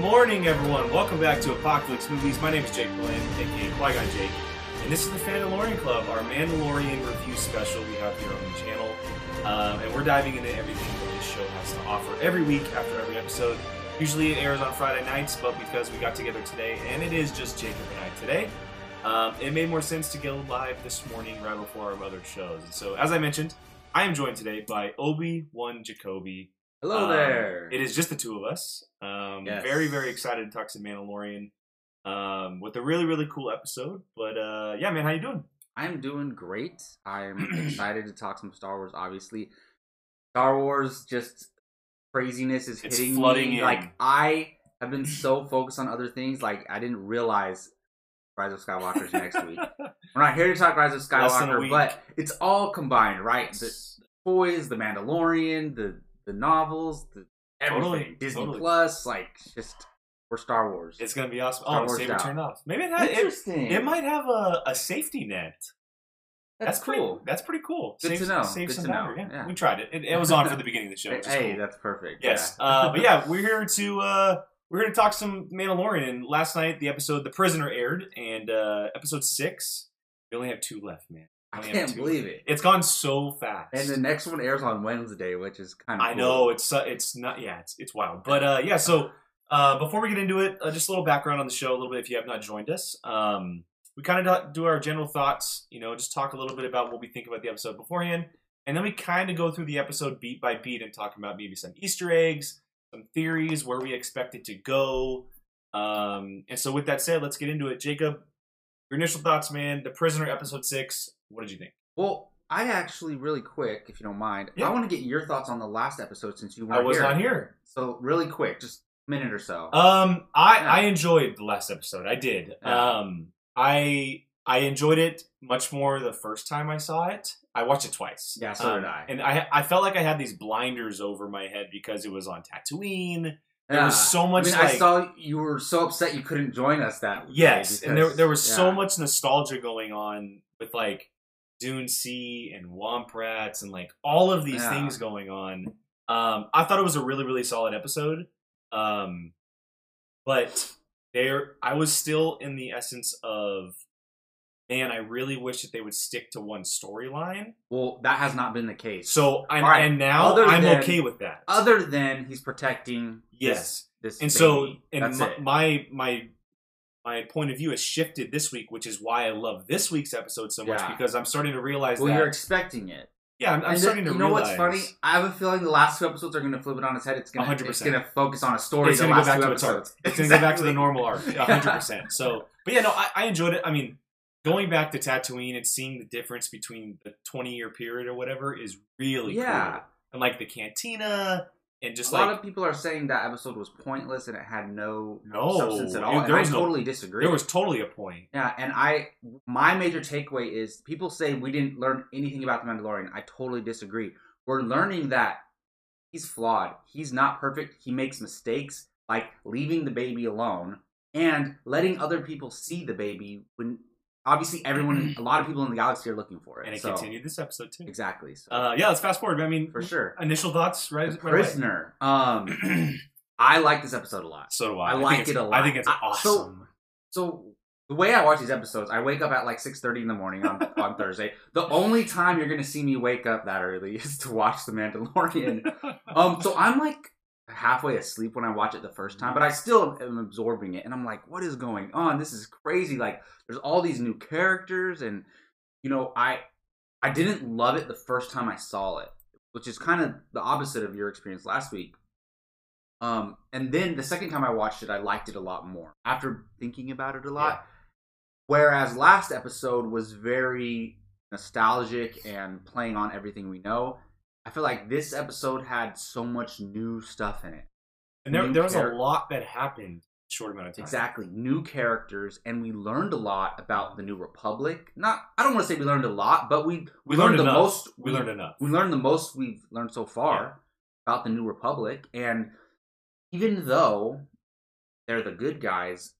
morning, everyone. Welcome back to Apocalypse Movies. My name is Jake Blaine, aka Qui-Gon Jake, and this is the Mandalorian Club, our Mandalorian review special we have here on the channel. Um, and we're diving into everything that this show has to offer every week after every episode. Usually it airs on Friday nights, but because we got together today, and it is just Jacob and I today, um, it made more sense to go live this morning right before our other shows. So, as I mentioned, I am joined today by Obi Wan Jacoby. Hello Um, there. It is just the two of us. Um, Yes. Very, very excited to talk some Mandalorian um, with a really, really cool episode. But uh, yeah, man, how you doing? I'm doing great. I'm excited to talk some Star Wars. Obviously, Star Wars just craziness is It's hitting flooding me. in. Like I have been so focused on other things. Like I didn't realize Rise of Skywalker's next week. We're not here to talk Rise of Less than a Skywalker, but it's all combined, right? The toys, the Mandalorian, the the novels, the everything. Totally, Disney totally. Plus, like just we're Star Wars. It's gonna be awesome. Star Oh, Wars saber out. turned off. Maybe it, has, interesting. it might have a, a safety net. That's, pretty, cool. That's pretty cool. Good Save- to know. Save Good some to know. Yeah. Yeah. we tried it. it. It was on for the beginning of the show. Hey, Which is hey, cool. that's perfect. Yes, yeah. uh, but yeah, we're here to uh, we're here to talk some Mandalorian. And last night, the episode "The Prisoner" aired, and uh, episode six. We only have two left, man. I can't believe it. It's gone so fast. And the next one airs on Wednesday, which is kind of. I know it's uh, it's not yeah it's it's wild. But uh yeah so uh before we get into it uh, just a little background on the show a little bit if you have not joined us. Um we kind of do our general thoughts you know just talk a little bit about what we think about the episode beforehand and then we kind of go through the episode beat by beat and talk about maybe some Easter eggs some theories where we expect it to go. Um and so with that said let's get into it. Jacob your initial thoughts man. The prisoner episode six what did you think Well, I actually really quick, if you don't mind, Yeah. I want to get your thoughts on the last episode since you weren't was here. not here So really quick, just a minute or so. Um, I Yeah. I enjoyed the last episode. I did. Yeah. Um, I I enjoyed it much more the first time I saw it. I watched it twice. Yeah, so Um, did I. And I I felt like I had these blinders over my head because it was on Tatooine. There Yeah. was so much I, mean, I saw you were so upset you couldn't join us that yes, and there there was so much nostalgia going on with like Dune Sea and Womp Rats and like all of these Yeah. things going on. Um, I thought it was a really really solid episode. Um, but there, I was still in the essence of, man, I really wish that they would stick to one storyline. Well, that has not been the case. So and, All right, and now other I'm than- okay with that. other than he's protecting yes, this, this and so and my, my my my point of view has shifted this week, which is why I love this week's episode so much Yeah. because I'm starting to realize well, that. you're expecting it. yeah, I'm, I'm And starting then, to you know realize. what's funny? I have a feeling the last two episodes are going to flip it on its head. It's going to 100%. it's going to focus on a story. It's the gonna go last back two to its arc. episodes. It's gonna go back to the Exactly. normal arc, hundred percent. So, but yeah, no, I, I enjoyed it. I mean, going back to Tatooine and seeing the difference between the twenty year period or whatever is really Yeah. cool. And like the cantina and just a like lot of people are saying that episode was pointless and it had no No, substance at all. And I was no- totally disagree. there was totally a point. yeah, and I my major takeaway is people say we didn't learn anything about the Mandalorian. I totally disagree. We're learning that he's flawed. He's not perfect. He makes mistakes, like leaving the baby alone and letting other people see the baby when obviously everyone, a lot of people in the galaxy are looking for it. And it So- continued this episode too. exactly. So, Uh, yeah, let's fast forward. I mean, for sure. initial thoughts, right? The right away. prisoner. Um, I like this episode a lot. So do I. I think like it a lot. I think it's I- so- awesome. So the way I watch these episodes, I wake up at like six thirty in the morning on, on Thursday. The only time you're gonna see me wake up that early is to watch The Mandalorian. Um, so I'm like halfway asleep when I watch it the first time, but I still am absorbing it, and I'm like, what is going on? This is crazy. Like, there's all these new characters, and you know, I I didn't love it the first time I saw it, which is kind of the opposite of your experience last week. Um, and then the second time I watched it, I liked it a lot more after thinking about it a lot. Whereas last episode was very nostalgic and playing on everything we know. I feel like this episode had so much new stuff in it. and there, new there was a lot that happened in a short amount of time. Exactly, new characters, and we learned a lot about the New Republic. Not, I don't want to say we learned a lot, but we We learned the enough. most. We learned enough. we learned the most we've learned so far about the New Republic, and even though they're the good guys,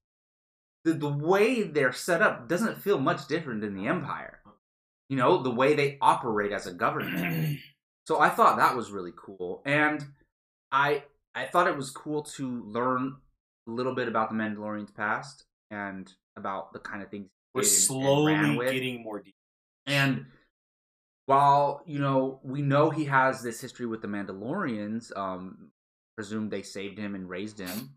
the, the way they're set up doesn't feel much different than the Empire. You know, the way they operate as a government. so I thought that was really cool, and I I thought it was cool to learn a little bit about the Mandalorian's past and about the kind of things We're did and- and slowly getting more deep. And while you know we know he has this history with the Mandalorians, um, presume they saved him and raised him.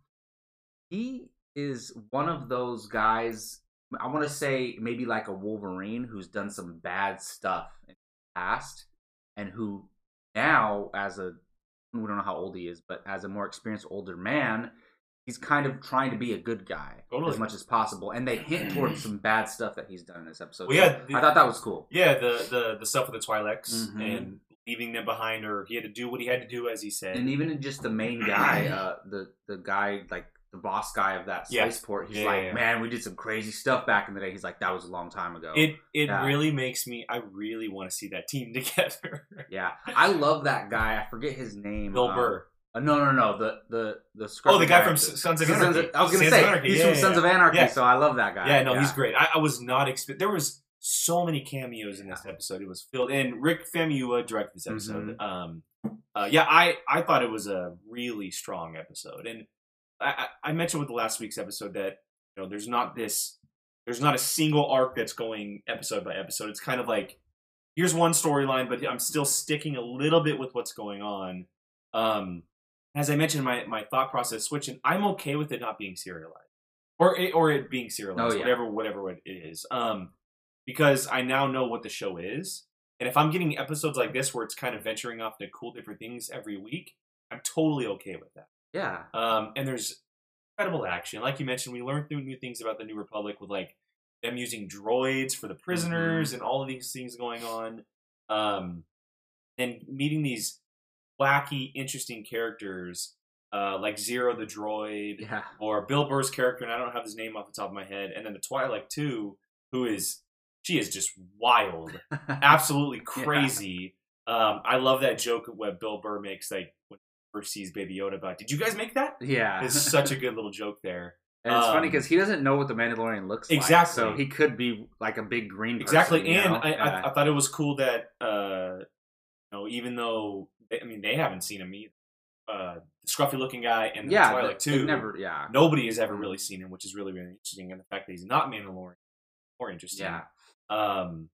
He is one of those guys. I want to say maybe like a Wolverine who's done some bad stuff in the past, and who now, as a we don't know how old he is, but as a more experienced older man, he's kind of trying to be a good guy Totally. as much as possible. And they hint towards some bad stuff that he's done in this episode. Well, yeah, the- I thought that was cool. Yeah, the the the stuff with the Twi'leks Mhm. and leaving them behind, or he had to do what he had to do, as he said. and even just the main guy, uh, the the guy like the boss guy of that Yeah. spaceport, he's Yeah, like, yeah, man, we did some crazy stuff back in the day. He's like, that was a long time ago. it it really makes me. I really want to see that team together. yeah, I love that guy. I forget his name. Bill um, Burr. uh, no, no, no, the the the. Oh, the guy from. S- Sons of Sons Anarchy. I was gonna Sons say he's Yeah, from yeah, Sons yeah. of Anarchy, so I love that guy. Yeah, no, he's great. I, I was not expect. There was so many cameos in this episode. It was filled, and Rick Famuyiwa directed this episode. Mm-hmm. Um, uh, yeah, I I thought it was a really strong episode, and I, I mentioned with the last week's episode that you know there's not this there's not a single arc that's going episode by episode. It's kind of like here's one storyline, but I'm still sticking a little bit with what's going on. Um, as I mentioned, my my thought process switching. I'm okay with it not being serialized, or it, or it being serialized, Oh, yeah. whatever whatever it is. Um, because I now know what the show is, and if I'm getting episodes like this where it's kind of venturing off to cool different things every week, I'm totally okay with that. Yeah, Um, and there's incredible action, like you mentioned. We learned new new things about the New Republic with like them using droids for the prisoners Mm-hmm. and all of these things going on. Um, and meeting these wacky, interesting characters uh, like Zero the droid yeah. or Bill Burr's character, and I don't have his name off the top of my head, and then the Twi'lek two, who is she is just wild, absolutely Yeah. crazy. Um, I love that joke what Bill Burr makes, like when he first sees Baby Yoda. About, did you guys make that? yeah. It's such a good little joke there. And it's funny Um, because he doesn't know what the Mandalorian looks like. Exactly. So he could be like a big green person, Exactly, and? I, Yeah. I, I thought it was cool that uh, you know, even though I mean they haven't seen him either, uh, the scruffy looking guy and the yeah, Twi'lek they- they've two, never, yeah, nobody has ever really seen him, which is really really interesting, and the fact that he's not Mandalorian more interesting. yeah. Um,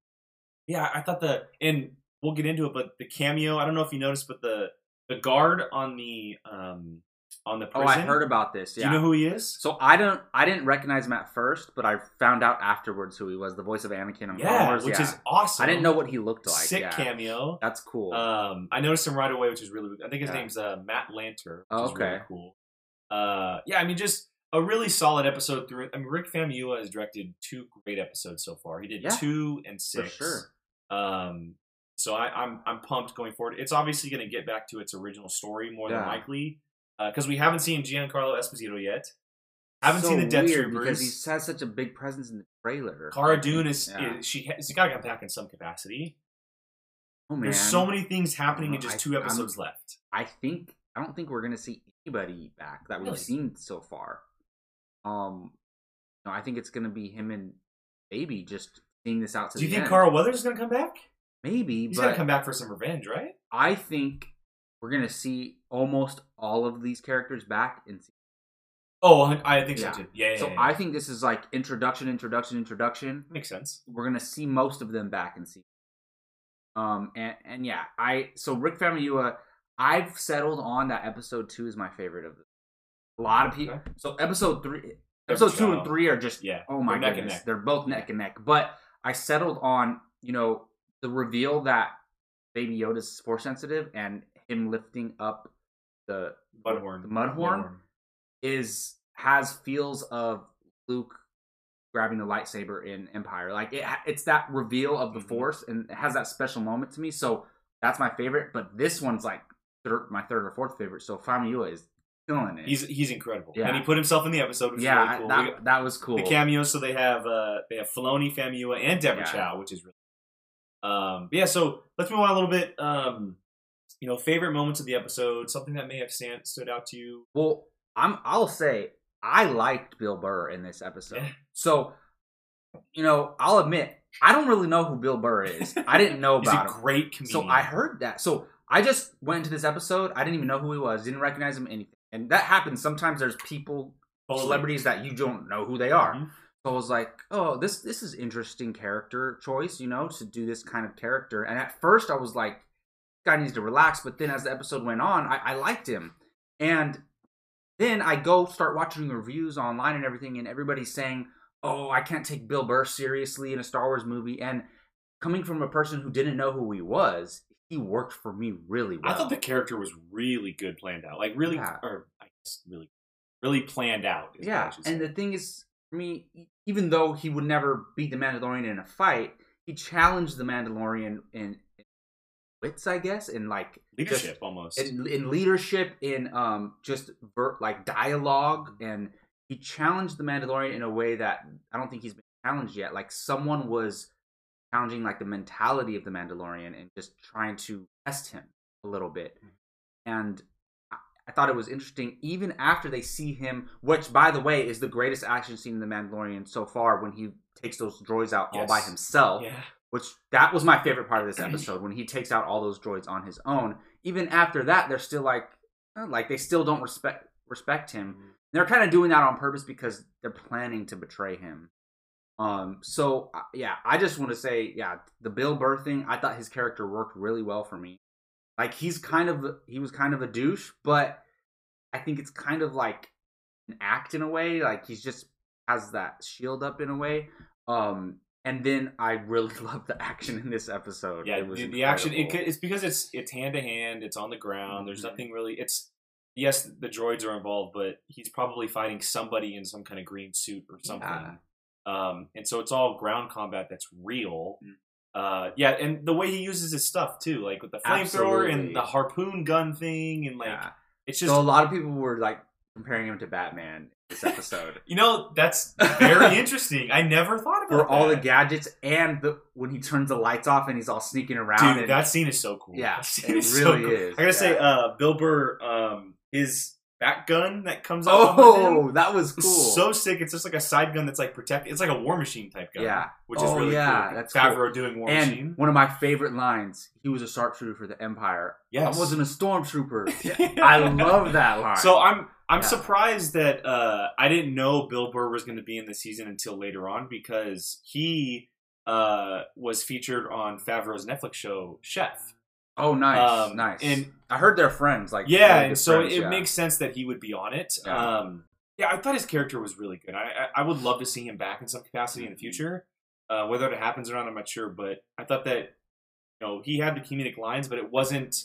yeah, I thought the and we'll get into it, but the cameo. I don't know if you noticed, but the the guard on the um on the prison. Oh. I heard about this. Yeah. Do you know who he is? so I don't, I didn't recognize him at first, but I found out afterwards who he was. The voice of Anakin. On Clone Yeah, Wars, which yeah. is awesome. I didn't know what he looked like. sick yeah. cameo. That's cool. Um, I noticed him right away, which is really. I think his Yeah. name's uh, Matt Lanter. Which Oh, is really okay. cool. Uh, yeah, I mean, just a really solid episode through. I mean, Rick Famuyiwa has directed two great episodes so far. He did two and for six. sure. Um, so I, I'm I'm pumped going forward. It's obviously going to get back to its original story more than likely because we haven't seen Giancarlo Esposito yet. Haven't So seen the Death weird Troopers. because he has such a big presence in the trailer. Cara Dune is, Yeah. is she has got to come back in some capacity. Oh man, There's so many things happening in Uh, just I- two I'm- episodes left. I think I don't think we're gonna see anybody back that we've seen so far. Um, no, I think it's gonna be him and Baby just seeing this out to Do you think end. Carl Weathers is going to come back? Maybe, He's to come back for some revenge, right? I think we're gonna see almost all of these characters back in. se- Oh, I think Yeah. so too. Yeah, yeah, So yeah, yeah. I think this is like introduction, introduction, introduction. makes sense. We're gonna see most of them back in season. Um and and yeah, I so Rick Famuyiwa, I've settled on that episode two is my favorite of the. A lot of people. Okay. So episode three, episode two and three are just Yeah, oh my goodness, neck. they're both neck and neck. But I settled on you know the reveal that Baby Yoda's force sensitive and him lifting up the Mudhorn. the Mudhorn is has feels of Luke grabbing the lightsaber in Empire. Like it, it's that reveal of the Mhm. Force, and it has that special moment to me. So that's my favorite. But this one's like third, my third or fourth favorite. So Famuyiwa is killing it. He's he's incredible, Yeah. and he put himself in the episode, which yeah, really cool. that got that was cool. The cameos, so they have uh they have Filoni, Famuyiwa, and Deborah Yeah. Chow, which is really. Um, yeah, so let's move on a little bit. Um, you know, favorite moments of the episode, something that may have stand, stood out to you. Well, I'm. I'll say I liked Bill Burr in this episode. Yeah. So, you know, I'll admit I don't really know who Bill Burr is. I didn't know He's about him. great comedian. So I heard that. So I just went into this episode. I didn't even know who he was. Didn't recognize him anything. And that happens. Sometimes there's people celebrities that you don't know who they are. Mhm. So I was like, oh, this this is interesting character choice, you know, to do this kind of character. And at first I was like, guy needs to relax. But then as the episode went on, I, I liked him. And then I go start watching reviews online and everything, and everybody's saying, oh, I can't take Bill Burr seriously in a Star Wars movie. And coming from a person who didn't know who he was, he worked for me really well. I thought the character was really good planned out. Like really, Yeah. or I guess really, really planned out. is what I Yeah, and the thing is, for me, e- even though he would never beat the Mandalorian in a fight, he challenged the Mandalorian in, in wits, I guess, in like leadership just- almost. in, in leadership, in um just ver- like dialogue, and he challenged the Mandalorian in a way that I don't think he's been challenged yet. Like someone was challenging like the mentality of the Mandalorian and just trying to test him a little bit. And I, thought it was interesting, even after they see him, which by the way is the greatest action scene in the Mandalorian so far when he takes those droids out all by himself yeah, which that was my favorite part of this episode when he takes out all those droids on his own. Even after that, they're still like, eh, like they still don't respect respect him. They're kind of doing that on purpose because they're planning to betray him. Um. So uh, yeah, I just want to say, yeah, the Bill Burr thing. I thought his character worked really well for me. Like he's kind of he was kind of a douche, but I think it's kind of like an act in a way. Like he's just has that shield up in a way. Um, and then I really love the action in this episode. yeah. It was The, the action it it's because it's it's hand to hand. It's on the ground. There's Mhm. nothing really. It's yes, the droids are involved, but he's probably fighting somebody in some kind of green suit or something. Yeah. Um, and so it's all ground combat that's real. Mm. Uh, yeah, and the way he uses his stuff too, like with the flamethrower and the harpoon gun thing, and like Yeah. it's just so a lot of people were like comparing him to Batman this episode. you know that's very interesting. I never thought about it. For all the gadgets and the when he turns the lights off and he's all sneaking around. Dude, and, that scene is so cool. Yeah, That it is so really cool. is, I gotta say, yeah. uh, Bill Burr, um, his back gun that comes out. oh, that was is cool. so sick. It's just like a side gun that's like protect. It's like a War Machine type gun. Yeah. which is Oh, really yeah, cool. that's Favreau doing War and Machine. one of my favorite lines. He was a sharpshooter for the Empire. Yes, I wasn't a stormtrooper. I love that line. So I'm I'm Yeah. surprised that uh, I didn't know Bill Burr was going to be in the season until later on because he uh, was featured on Favreau's Netflix show Chef. Oh, nice, Um, nice. and- I heard they're friends. Like yeah, and so friends, it yeah. makes sense that he would be on it. Yeah. Um, yeah, I thought his character was really good. I, I I would love to see him back in some capacity in the future. Uh, whether it happens or not, I'm not sure. But I thought that you know he had the comedic lines, but it wasn't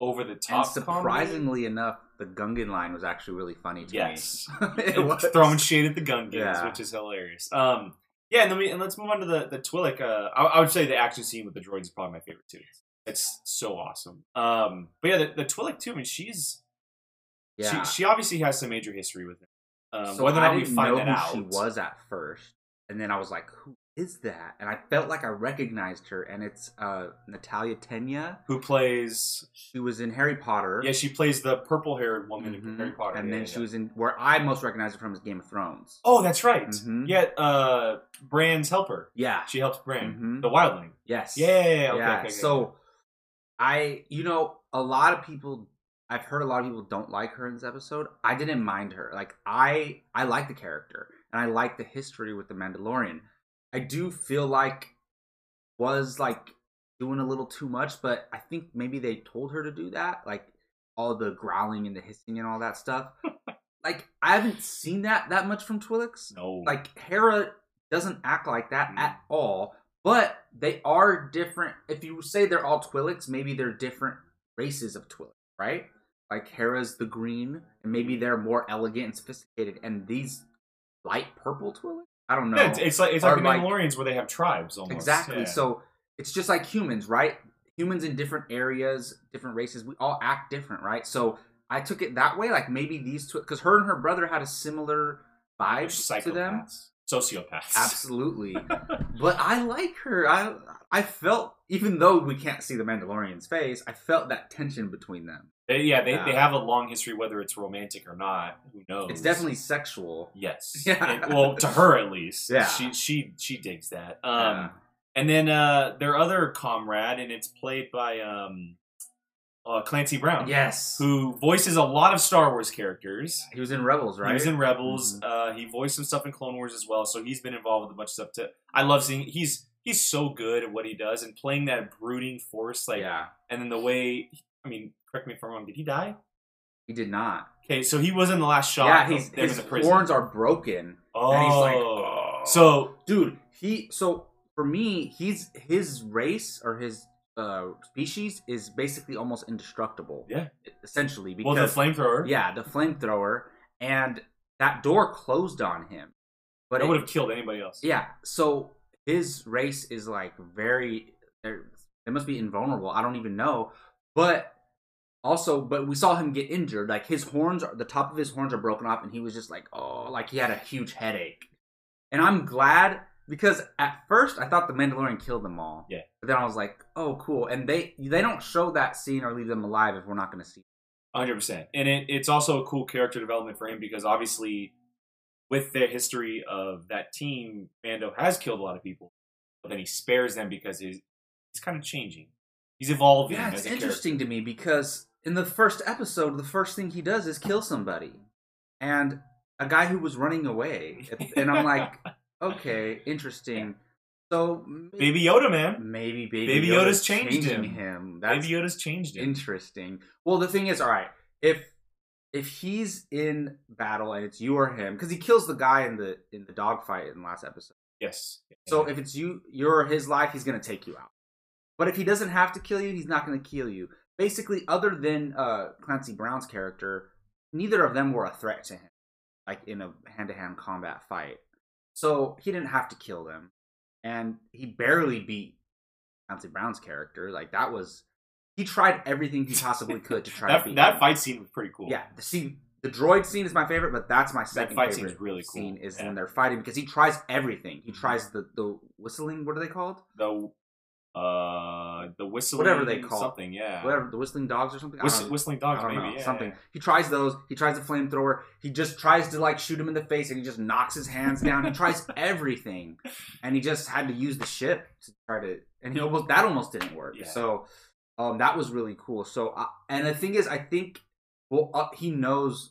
over the And top. comedy. surprisingly enough, the Gungan line was actually really funny to Yes. me. it was throwing shade at the Gungans, Yeah. which is hilarious. Um, yeah, and then we and let's move on to the the Twi'lek. Uh, I, I would say the action scene with the droids is probably my favorite too. It's so awesome. Um, but yeah, the, the Twi'lek too. I mean, she's Yeah. she, she obviously has some major history with it. Um, so whether or not we find know that who out, she was at first, and then I was like, "Who is that?" And I felt like I recognized her, and it's uh, Natalia Tena. who plays? She was in Harry Potter. Yeah, she plays the purple-haired woman in Mhm. Harry Potter, and Yeah, then yeah, she yeah. was in where I most recognize her from is Game of Thrones. Oh, that's right. Mhm. Yeah, uh, Bran's helper. Yeah. She helps Bran, Mhm. the wildling. Yes. Yeah, yeah, yeah. Okay, yeah. okay, okay. so I, you know, a lot of people. I've heard a lot of people don't like her in this episode. I didn't mind her. Like I, I like the character and I like the history with the Mandalorian. I do feel like was like doing a little too much, but I think maybe they told her to do that, like all the growling and the hissing and all that stuff. like I haven't seen that that much from Twi'leks no, like Hera doesn't act like that Mm. at all. But they are different. If you say they're all Twi'leks, maybe they're different races of Twi'leks, right? Like Hera's the green, and maybe they're more elegant and sophisticated. And these light purple Twi'leks, I don't know Yeah, it's, it's like it's like the like- Mandalorians where they have tribes almost. exactly. Yeah. So it's just like humans, right? Humans in different areas, different races, we all act different, right? So I took it that way. Like maybe these two, because her and her brother had a similar vibe to them. Sociopaths. Absolutely. but I like her. I I felt even though we can't see the Mandalorian's face, I felt that tension between them. They, yeah, they, Yeah. they have a long history, whether it's romantic or not. Who knows? It's definitely sexual. yes. Yeah. And- well, to her at least. Yeah. She she she digs that. Um, Yeah. and then uh, their other comrade, and it's played by um, uh, Clancy Brown, Yes. who voices a lot of Star Wars characters. He was in Rebels, right? He was in Rebels. Mhm. Uh, he voiced some stuff in Clone Wars as well, so he's been involved with a bunch of stuff. Too. I love seeing he's he's so good at what he does and playing that brooding force, like, yeah. and then the way. I mean, correct me if I'm wrong. Did he die? He did not. Okay, so he was in the last shot. yeah, he's, his in the horns are broken. Oh, and he's like, "Oh." so dude he so for me he's his race or his uh species is basically almost indestructible Yeah. essentially well, the because flamethrower. yeah the flamethrower and that door closed on him but that it- would have killed anybody else. yeah so his race is like very they're- they must be invulnerable i don't even know but also but we saw him get injured like his horns are the top of his horns are broken off and he was just like oh like he had a huge headache and i'm glad because at first i thought the mandalorian killed them all Yeah. but then i was like oh cool and they they don't show that scene or leave them alive if we're not going to see Hundred percent, and it, it's also a cool character development for him because obviously, with the history of that team, Mando has killed a lot of people, but then he spares them because he's he's kind of changing. He's evolving. yeah as it's a character. interesting to me because in the first episode the first thing he does is kill somebody and a guy who was running away and i'm like okay interesting so Baby Yoda, man. maybe baby, Baby Yoda's, Yoda's changed changing him. him that's Baby Yoda's changed him. interesting well the thing is all right if if he's in battle and it's you or him because he kills the guy in the in the dogfight in the last episode yes. so if it's you, you're his life, he's gonna take you out. But if he doesn't have to kill you, he's not gonna kill you. Basically, other than uh, Clancy Brown's character, neither of them were a threat to him, like in a hand-to-hand combat fight. So he didn't have to kill them, and he barely beat Clancy Brown's character. Like that was, he tried everything he possibly could to try to that beat that him. fight scene was pretty cool. Yeah, the scene, the droid scene is my favorite, but that's my second fight scene favorite is really cool. scene. Is Yeah. when they're fighting because he tries everything. He mm-hmm. tries the the whistling. What are they called? the uh the whistling Whatever they call it. something. Yeah. Whatever the whistling dogs or something. Whist- whistling dogs, maybe. yeah, something. yeah. He tries those. He tries the flamethrower. He just tries to like shoot him in the face, and he just knocks his hands down. he tries everything, and he just had to use the ship to try to. And he almost that almost didn't work. Yeah. So, um, that was really cool. So, uh, and the thing is, I think, well, uh, he knows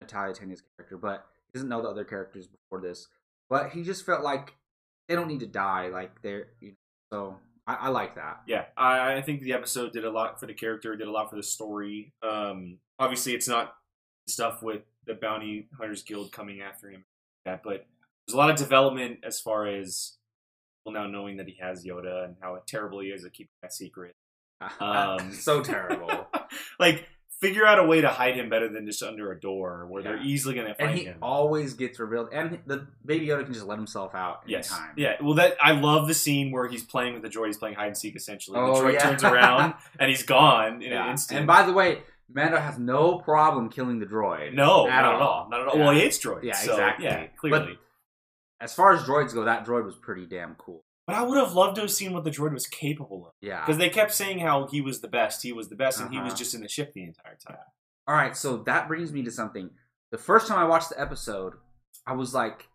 Natalia Tena's character, but he doesn't know the other characters before this. But he just felt like they don't need to die. Like they're, you know, so I, I like that. yeah I, I think the episode did a lot for the character did a lot for the story um obviously it's not stuff with the bounty hunters guild coming after him that but there's a lot of development as far as people now knowing that he has yoda and how terrible he is at keeping that secret Um, so terrible. like figure out a way to hide him better than just under a door where they're easily gonna find and he him always gets revealed. And the baby Yoda can just let himself out Yes. anytime. Yeah. Well, that I love the scene where he's playing with the droid. He's playing hide and seek essentially. Oh, the droid yeah. turns around and he's gone in Yeah. an instant. And by the way, Mando has no problem killing the droid. no, at not at all. all. Not at all. Yeah. Well, he hates droids. Yeah, so, exactly. Yeah, clearly. As far as droids go, that droid was pretty damn cool. But, I would have loved to have seen what the droid was capable of. Yeah. Because they kept saying how he was the best, he was the best, and he was Uh-huh. just in the ship the entire time. All right, so that brings me to something. The first time I watched the episode, I was like,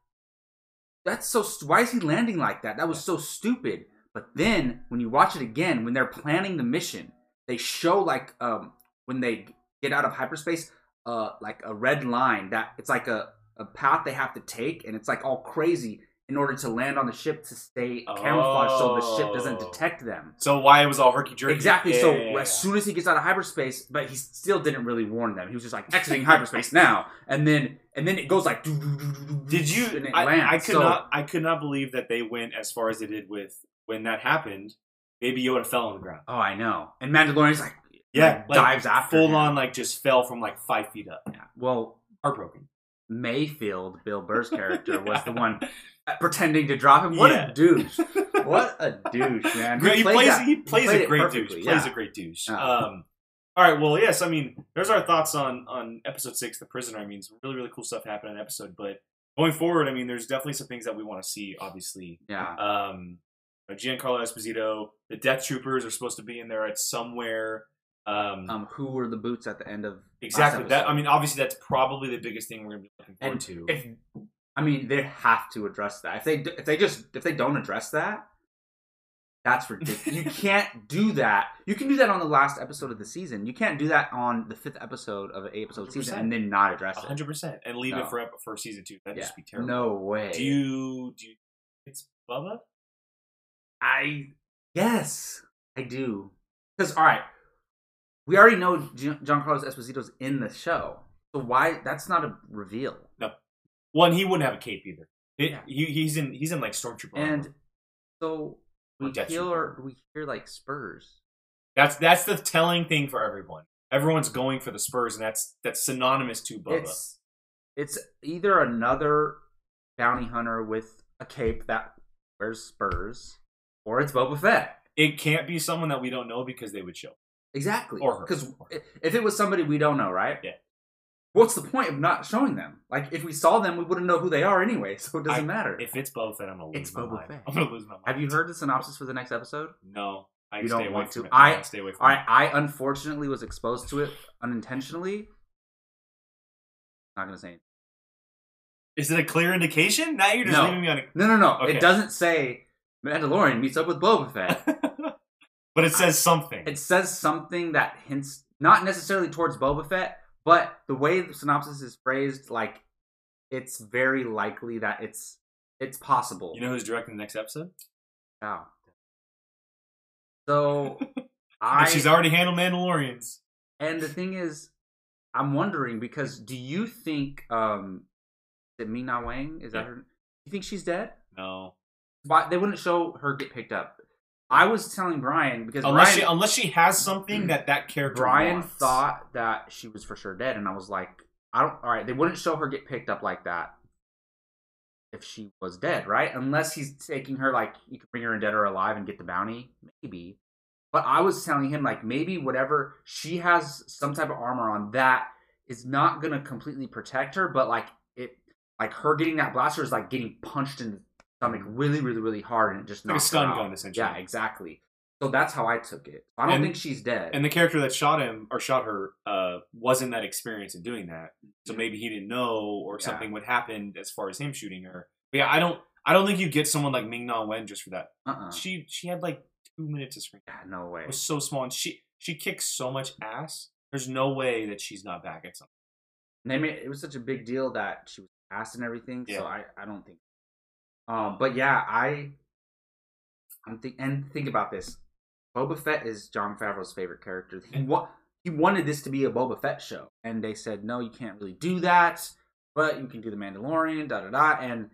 "That's so. St- why is he landing like that? That was so stupid." But then when you watch it again, when they're planning the mission, they show like um when they get out of hyperspace, uh like a red line that it's like a a path they have to take, and it's like all crazy in order to land on the ship to stay camouflaged so the ship doesn't Oh. detect them. So why it was all herky jerky? Exactly. so as soon as he gets out of hyperspace, but he still didn't really warn them. He was just like exiting hyperspace now, and then and then it goes like. Did you? And it I, lands. I could So- not. I could not believe that they went as far as they did with when that happened. Baby Yoda fell on the ground. Oh, I know. And Mandalorian's like, Yeah, like, dives after full him. on, like just fell from like five feet up. Yeah. Well, Heartbroken. Mayfield, Bill Burr's character, was the one pretending to drop him. What Yeah. a douche! What a douche, man. He played plays. that- he plays a great douche. Plays yeah. a great douche. Um, all right. Well, yes. I mean, there's our thoughts on on episode six, the prisoner. I mean, some really really cool stuff happened in episode. But going forward, I mean, there's definitely some things that we want to see. Obviously, Yeah. um, Giancarlo Esposito, the Death Troopers are supposed to be in there at somewhere. Um, Um, who were the boots at the end of exactly. That. I mean, obviously, that's probably the biggest thing we're going to be looking forward And to. if I mean they have to address that. If they if they just if they don't address that, That's ridiculous. you can't do that. You can do that on the last episode of the season. You can't do that on the fifth episode of an eight episode season 100%. and then not address it. hundred percent, and leave No. it for for season two. That'd Yeah. just be terrible. No way. Do you do you? It's Boba. I yes, I do. Because all right, we already know Gian- Giancarlo Esposito's in the show, so why? That's not a reveal. One, he wouldn't have a cape either. It- Yeah. he, he's in he's in like stormtrooper. armor. And so we hear we hear like Spurs. that's that's the telling thing for everyone. Everyone's going for the Spurs, and that's that's synonymous to Boba. It's it's either another bounty hunter with a cape that wears spurs, or it's Boba Fett. it can't be someone that we don't know because they would show. Exactly. Or her. Because if it was somebody we don't know, right? Yeah. What's the point of not showing them? Like, if we saw them, we wouldn't know who they are anyway, so it doesn't I- matter. If it's Boba Fett, I'm gonna lose It's my Boba mind. Fett. I'm gonna lose my mind. Have you heard the synopsis for the next episode? No, I You stay don't away want from to. it. I- No, stay away from I, it. I unfortunately was exposed to it unintentionally. Not gonna say anything. Is it a clear indication? Now you're just No. leaving me on. A... No, no, no. Okay. It doesn't say Mandalorian meets up with Boba Fett. but it says something. it says something that hints not necessarily towards Boba Fett, but the way the synopsis is phrased, like it's very likely that it's it's possible. You know who's directing the next episode? Wow. So I she's already handled Mandalorians. and the thing is, I'm wondering because do you think um is it Ming Na Wang? Is that Yeah. her? You think she's dead? No, Why they wouldn't show her get picked up? I was telling Brian because unless Brian, she unless she has something mm. that that character. Brian wants. thought that she was for sure dead, and I was like, I don't. All right, they wouldn't show her get picked up like that if she was dead, right? Unless he's taking her like you could bring her in dead or alive and get the bounty, maybe. But I was telling him like maybe whatever she has some type of armor on that is not gonna completely protect her, but like it, like her getting that blaster is like getting punched in the stomach really, really, really hard, and it just Like a stun gun, essentially. Yeah, exactly. So that's how I took it. I don't And- think she's dead. And the character that shot him or shot her uh, wasn't that experienced in doing that, so maybe he didn't know, or Yeah. something would happen as far as him shooting her. But yeah, I don't. I don't think you get someone like Ming Na Wen just for that. uh-uh. She she had like two minutes of screen. Yeah, no way. It was so small, and she she kicks so much ass. There's no way that she's not back at something. And they made, it was such a big deal that she was cast and everything. Yeah. So I, I don't think. Um, but yeah, I. I'm think and think about this. Boba Fett is Jon Favreau's favorite character. He wa- he wanted this to be a Boba Fett show, and they said no, you can't really do that, but you can do the Mandalorian, da da da, and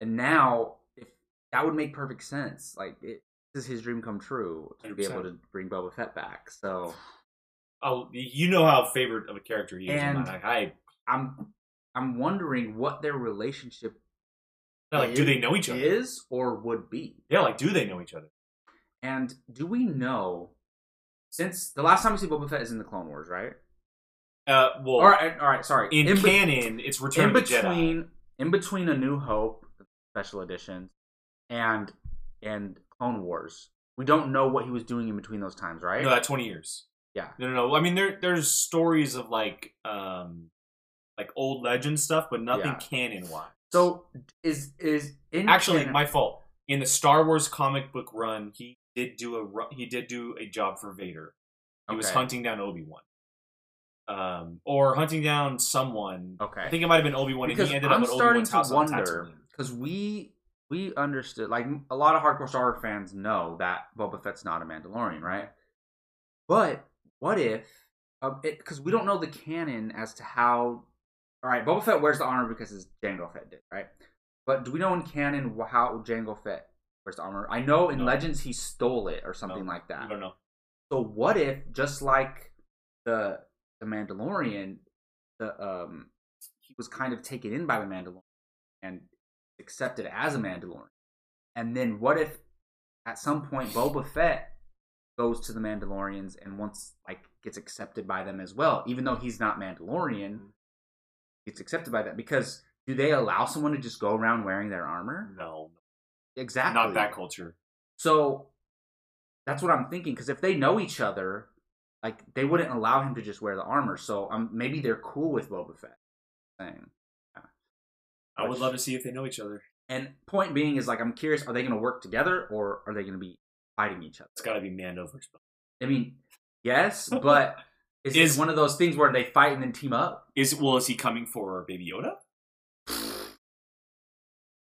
and now if that would make perfect sense. Like it, this is his dream come true to be able to bring Boba Fett back. So Oh, you know how favorite of a character he is. And- And I, I'm I'm wondering what their relationship Like. Do they know each other? is or would be. Yeah, like do they know each other? And do we know since the last time we see Boba Fett is in the Clone Wars, right? Uh, well, all right, all right. Sorry. in, be- canon, it's Return in of the Jedi. between in between A New Hope special editions and and Clone Wars, we don't know what he was doing in between those times, right? No, that twenty years. Yeah. No, no, no. I mean, there there's stories of like um like old legend stuff, but nothing Yeah. canon wise. So is is in actually, canon- my fault. In the Star Wars comic book run, he did do a he did do a job for Vader. He was hunting down Obi Wan, um, or hunting down someone. okay. I think it might have been Obi Wan, and he ended I'm up at starting Obi Wan's to house wonder because we we understood like a lot of hardcore Star Wars fans know that Boba Fett's not a Mandalorian, right? But what if because we don't know the canon as to how all right Boba Fett wears the armor because his Jango Fett did, right? But do we know in canon how Jango Fett wears the armor? I know in No. Legends he stole it or something No, like that. I don't know. So what if just like the the Mandalorian, the um he was kind of taken in by the Mandalorian and accepted as a Mandalorian. And then what if at some point Boba Fett goes to the Mandalorians and once like gets accepted by them as well, even though he's not Mandalorian, gets accepted by that because do they allow someone to just go around wearing their armor? No, Exactly. not that culture. So that's what I'm thinking. Because if they know each other, like they wouldn't allow him to just wear the armor. So um, maybe they're cool with Boba Fett. Thing. Yeah. I would love to see if they know each other. And point being is like I'm curious: are they going to work together or are they going to be fighting each other. It's got to be Mando versus. I mean, yes, but is, Is- one of those things where they fight and then team up? Is well, is he coming for Baby Yoda?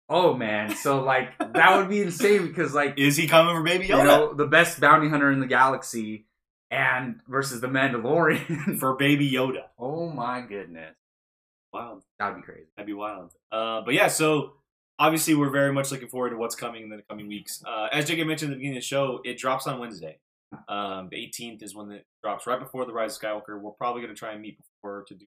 Oh man, so like that would be insane because like Is he coming for Baby you Yoda? know the best bounty hunter in the galaxy and versus the Mandalorian. for Baby Yoda. oh my goodness, Wild. that would be crazy. That'd be wild. Uh, but yeah, so obviously we're very much looking forward to what's coming in the coming weeks. Uh, as Jacob mentioned at the beginning of the show, it drops on Wednesday. Um, the 18th is when it drops, right before the Rise of Skywalker. We're probably going to try and meet before to do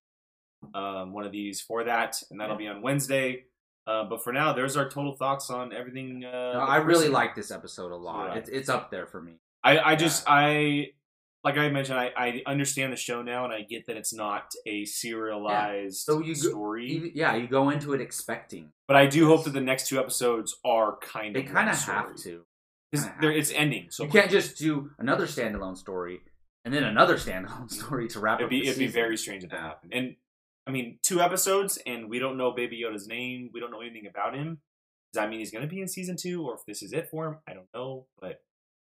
um, one of these for that, and that'll be on Wednesday. Uh, but for now, there's our total thoughts on everything. Uh, No, I really like this episode a lot. Yeah. It's it's up there for me. I, I just I like I mentioned I, I understand the show now and I get that it's not a serialized So you go- story, Even- yeah, you go into it expecting. but I do hope that the next two episodes are kind They of They kind of have to. They're- have it's ending. So you can't just do another standalone story and then another standalone story to wrap it'd up be it'd be very strange if that happened. And I mean, two episodes and we don't know Baby Yoda's name. We don't know anything about him. Does that mean he's going to be in season two, or if this is it for him? I don't know. But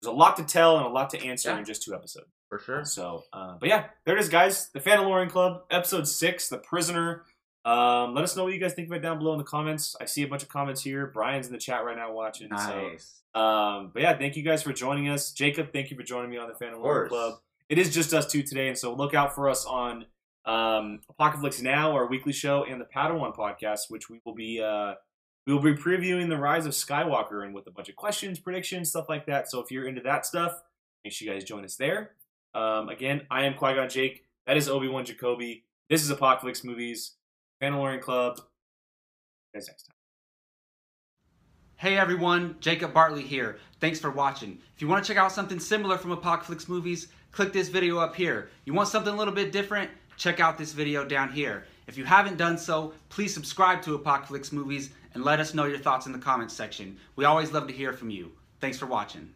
there's a lot to tell and a lot to answer Yeah. in just two episodes. for sure. So, uh, but yeah, there it is, guys. The Mandalorian Club, episode six, The Prisoner. Um, let us know what you guys think of it down below in the comments. I see a bunch of comments here. Brian's in the chat right now watching. Nice. So, um, but yeah, thank you guys for joining us. Jacob, thank you for joining me on the Mandalorian course. Club. It is just us two today, and so look out for us on um, Apocalypse Now, our weekly show, and the Padawan podcast, which we will be uh, we will be previewing the rise of Skywalker and with a bunch of questions, predictions, stuff like that. So if you're into that stuff, make sure you guys join us there. Um, again, I am Qui Gon Jake. That is Obi Wan Jacoby. This is Apocalypse Movies, Mandalorian Club. Guys next time. Hey everyone, Jacob Bartley here. Thanks for watching. If you want to check out something similar from Apocalypse Movies, click this video up here. You want something a little bit different? Check out this video down here. If you haven't done so, please subscribe to Apocalypse Movies and let us know your thoughts in the comments section. We always love to hear from you. Thanks for watching.